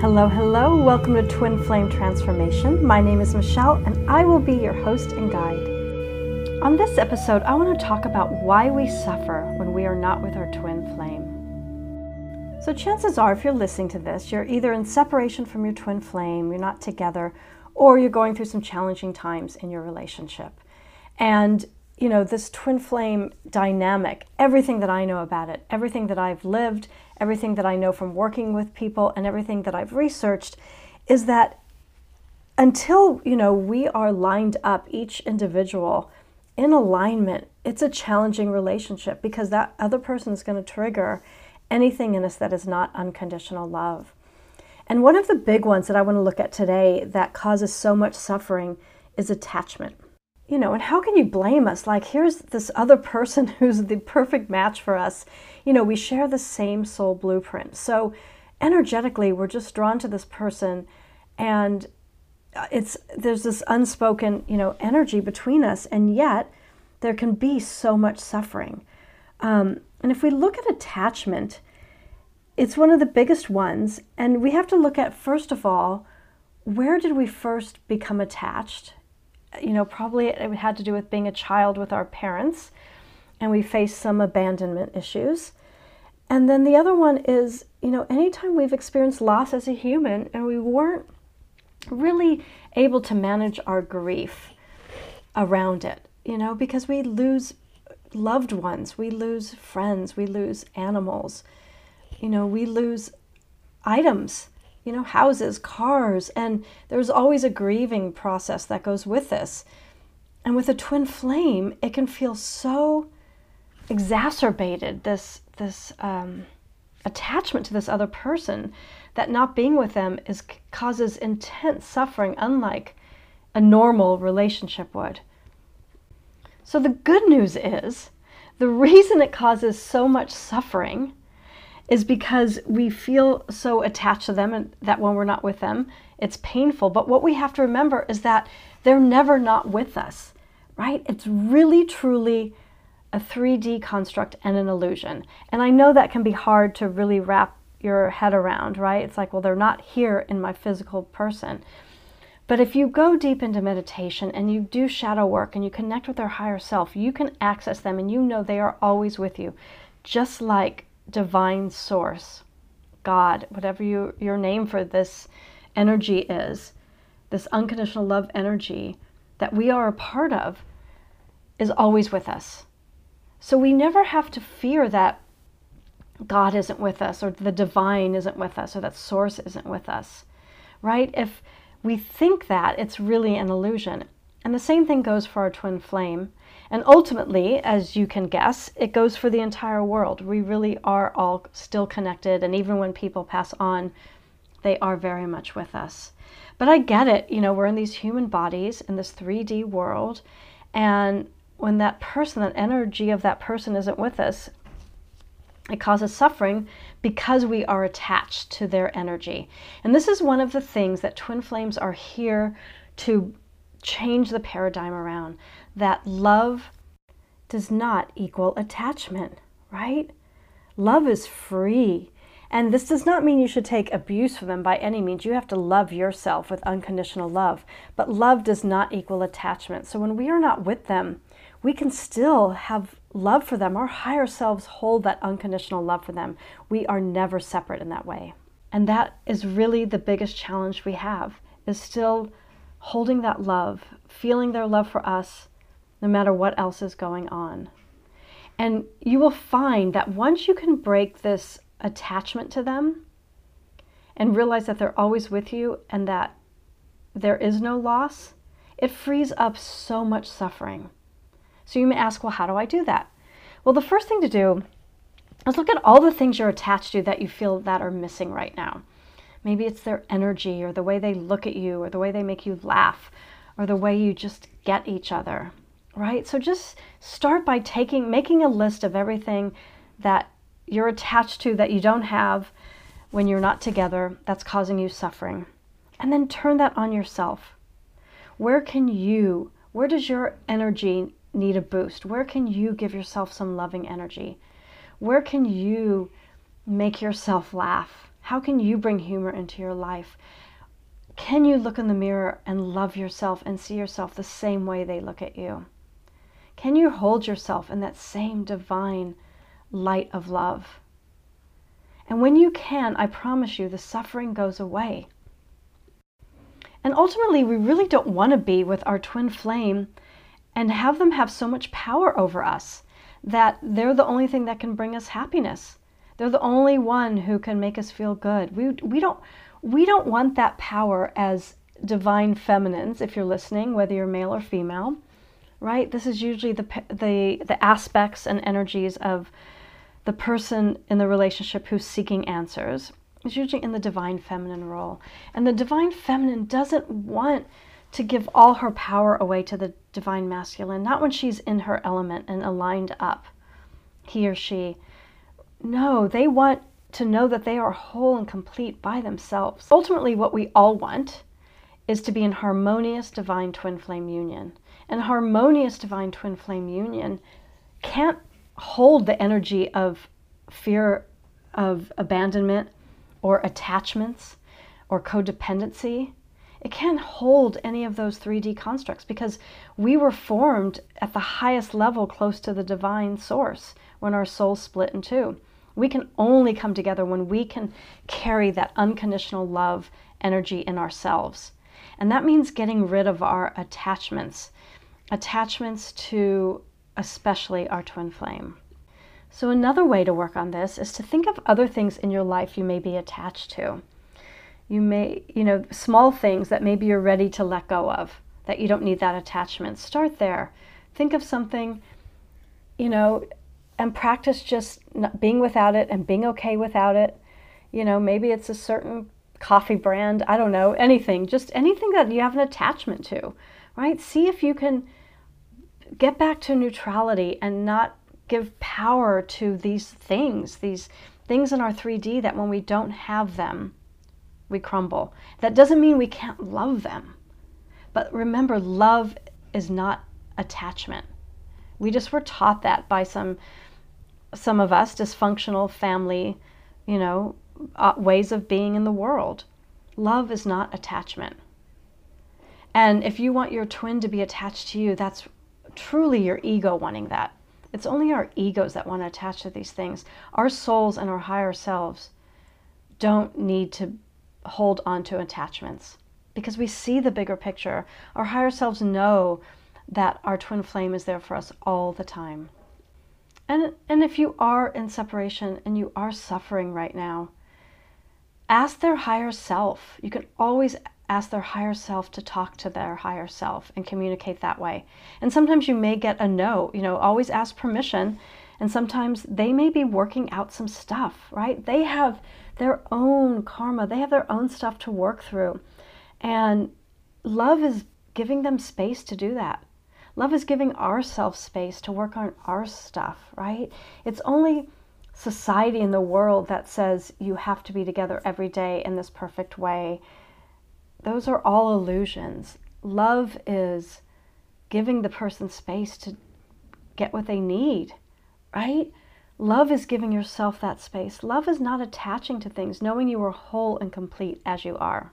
Hello, hello. Welcome to Twin Flame Transformation. My name is Michele, and I will be your host and guide. On this episode, I want to talk about why we suffer when we are not with our twin flame. So, chances are, if you're listening to this, you're either in separation from your twin flame, you're not together, or you're going through some challenging times in your relationship. And you know, this twin flame dynamic, everything that I know about it, everything that I've lived, everything that I know from working with people, and everything that I've researched is that until, you know, we are lined up, each individual in alignment, it's a challenging relationship because that other person is going to trigger anything in us that is not unconditional love. And one of the big ones that I want to look at today that causes so much suffering is attachment you know, and how can you blame us? Like, here's this other person who's the perfect match for us. You know, we share the same soul blueprint. So, energetically, we're just drawn to this person, and uh, it's there's this unspoken, you know, energy between us, and yet there can be so much suffering. Um, and if we look at attachment, it's one of the biggest ones, and we have to look at first of all, where did we first become attached? You know, probably it had to do with being a child with our parents, and we face some abandonment issues. And then the other one is, you know, anytime we've experienced loss as a human and we weren't really able to manage our grief around it, you know, because we lose loved ones, we lose friends, we lose animals, you know, we lose items you know, houses, cars, and there's always a grieving process that goes with this. And with a twin flame, it can feel so exacerbated this this um, attachment to this other person that not being with them is causes intense suffering, unlike a normal relationship would. So the good news is the reason it causes so much suffering is because we feel so attached to them and that when we're not with them, it's painful. But what we have to remember is that they're never not with us, right? It's really, truly a 3D construct and an illusion. And I know that can be hard to really wrap your head around, right? It's like, well, they're not here in my physical person. But if you go deep into meditation and you do shadow work and you connect with their higher self, you can access them and you know they are always with you. Just like divine source, God, whatever you, your name for this energy is, this unconditional love energy that we are a part of, is always with us. So we never have to fear that God isn't with us, or the divine isn't with us, or that source isn't with us, right? If we think that, it's really an illusion. And the same thing goes for our twin flame. And ultimately, as you can guess, it goes for the entire world. We really are all still connected, and even when people pass on, they are very much with us. But I get it, you know, we're in these human bodies in this 3D world, and when that person, that energy of that person isn't with us, it causes suffering because we are attached to their energy. And this is one of the things that twin flames are here to change the paradigm around that love does not equal attachment, right? Love is free. And this does not mean you should take abuse from them by any means. You have to love yourself with unconditional love. But love does not equal attachment. So when we are not with them, we can still have love for them. Our higher selves hold that unconditional love for them. We are never separate in that way. And that is really the biggest challenge we have is still holding that love, feeling their love for us, no matter what else is going on. And you will find that once you can break this attachment to them and realize that they're always with you and that there is no loss, it frees up so much suffering. So you may ask, well, how do I do that? Well, the first thing to do is look at all the things you're attached to that you feel that are missing right now. Maybe it's their energy or the way they look at you or the way they make you laugh or the way you just get each other, right? So just start by taking making a list of everything that you're attached to that you don't have when you're not together that's causing you suffering. And then turn that on yourself. Where can you, where does your energy need a boost? Where can you give yourself some loving energy? Where can you make yourself laugh? How can you bring humor into your life? Can you look in the mirror and love yourself and see yourself the same way they look at you? Can you hold yourself in that same divine light of love? And when you can, I promise you, the suffering goes away. And ultimately, we really don't want to be with our twin flame and have them have so much power over us that they're the only thing that can bring us happiness. They're the only one who can make us feel good. We, we don't we don't want that power as divine feminines if you're listening whether you're male or female right? This is usually the the the aspects and energies of the person in the relationship who's seeking answers. Is usually in the divine feminine role. And the divine feminine doesn't want to give all her power away to the divine masculine not when she's in her element and aligned up he or she no they want to know that they are whole and complete by themselves. Ultimately, what we all want is to be in harmonious divine twin flame union. And harmonious divine twin flame union can't hold the energy of fear of abandonment or attachments or codependency. It can't hold any of those 3D constructs because we were formed at the highest level close to the divine source when our soul split in two. We can only come together when we can carry that unconditional love energy in ourselves. And that means getting rid of our attachments, attachments to especially our twin flame. So, another way to work on this is to think of other things in your life you may be attached to. You may, you know, small things that maybe you're ready to let go of, that you don't need that attachment. Start there. Think of something, you know, and practice just being without it and being okay without it. You know, maybe it's a certain coffee brand, I don't know, anything, just anything that you have an attachment to, right? See if you can get back to neutrality and not give power to these things, these things in our 3D that when we don't have them, we crumble. That doesn't mean we can't love them. But remember, love is not attachment. We just were taught that by some some of us dysfunctional family, you know, uh, ways of being in the world. Love is not attachment. And if you want your twin to be attached to you, that's truly your ego wanting that. It's only our egos that want to attach to these things. Our souls and our higher selves don't need to hold on to attachments because we see the bigger picture. Our higher selves know that our twin flame is there for us all the time. And, and if you are in separation and you are suffering right now, ask their higher self. You can always ask their higher self to talk to their higher self and communicate that way. And sometimes you may get a no, you know, always ask permission. And sometimes they may be working out some stuff, right? They have their own karma, they have their own stuff to work through. And love is giving them space to do that. Love is giving ourselves space to work on our stuff, right? It's only society in the world that says you have to be together every day in this perfect way. Those are all illusions. Love is giving the person space to get what they need, right? Love is giving yourself that space. Love is not attaching to things, knowing you are whole and complete as you are.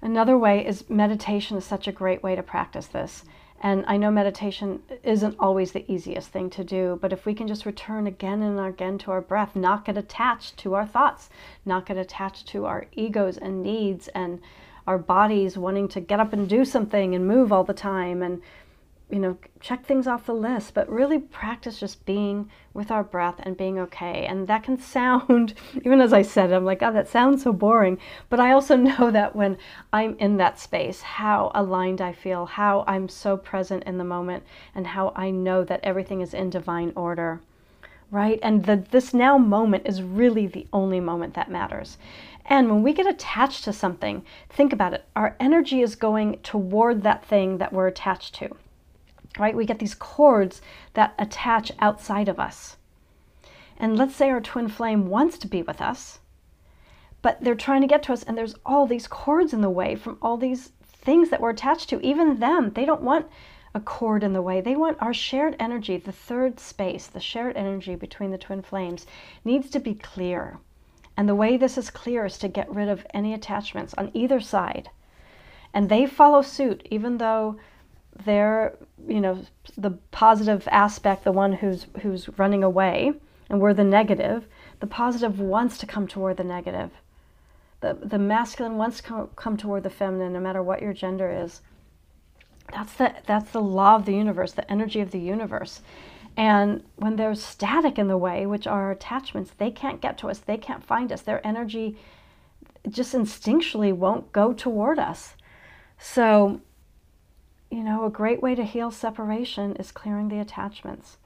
Another way is meditation is such a great way to practice this. And I know meditation isn't always the easiest thing to do, but if we can just return again and again to our breath, not get attached to our thoughts, not get attached to our egos and needs and our bodies wanting to get up and do something and move all the time and you know, check things off the list, but really practice just being with our breath and being okay. And that can sound, even as I said I'm like, oh, that sounds so boring. But I also know that when I'm in that space, how aligned I feel, how I'm so present in the moment, and how I know that everything is in divine order, right? And the this now moment is really the only moment that matters. And when we get attached to something, think about it. Our energy is going toward that thing that we're attached to right? We get these cords that attach outside of us. And let's say our twin flame wants to be with us, but they're trying to get to us, and there's all these cords in the way from all these things that we're attached to. Even them, they don't want a cord in the way. They want our shared energy, the third space, the shared energy between the twin flames, needs to be clear. And the way this is clear is to get rid of any attachments on either side. And they follow suit, even though they're, you know, the positive aspect, the one who's who's running away, and we're the negative. The positive wants to come toward the negative. The the masculine wants to come, come toward the feminine, no matter what your gender is. That's the that's the law of the universe, the energy of the universe. And when there's static in the way, which are attachments, they can't get to us, they can't find us. Their energy just instinctually won't go toward us. So, you know, a great way to heal separation is clearing the attachments.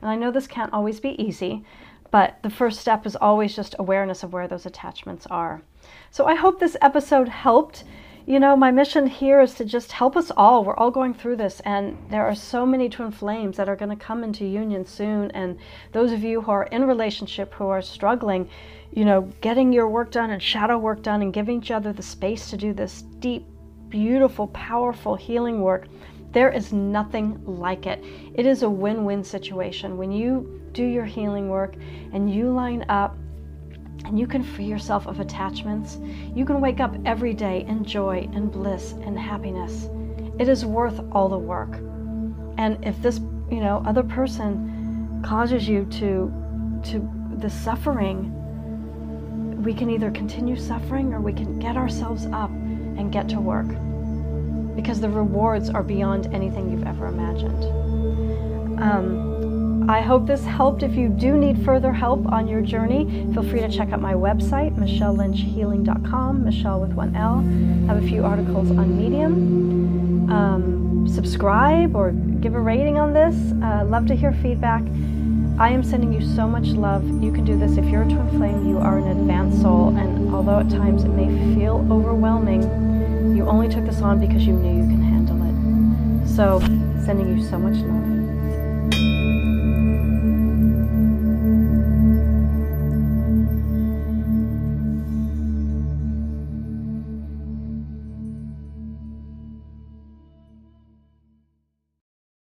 And I know this can't always be easy, but the first step is always just awareness of where those attachments are. So I hope this episode helped you know, my mission here is to just help us all. We're all going through this, and there are so many twin flames that are going to come into union soon. And those of you who are in relationship who are struggling, you know, getting your work done and shadow work done and giving each other the space to do this deep, beautiful, powerful healing work, there is nothing like it. It is a win win situation. When you do your healing work and you line up and you can free yourself of attachments. You can wake up every day in joy and bliss and happiness. It is worth all the work. And if this, you know, other person causes you to to the suffering, we can either continue suffering or we can get ourselves up and get to work. Because the rewards are beyond anything you've ever imagined. Um, I hope this helped. If you do need further help on your journey, feel free to check out my website, michelelynchhealing.com, Michele with one L. I have a few articles on Medium. Um, subscribe or give a rating on this. Uh, love to hear feedback. I am sending you so much love. You can do this. If you're a twin flame, you are an advanced soul. And although at times it may feel overwhelming, you only took this on because you knew you can handle it. So, sending you so much love.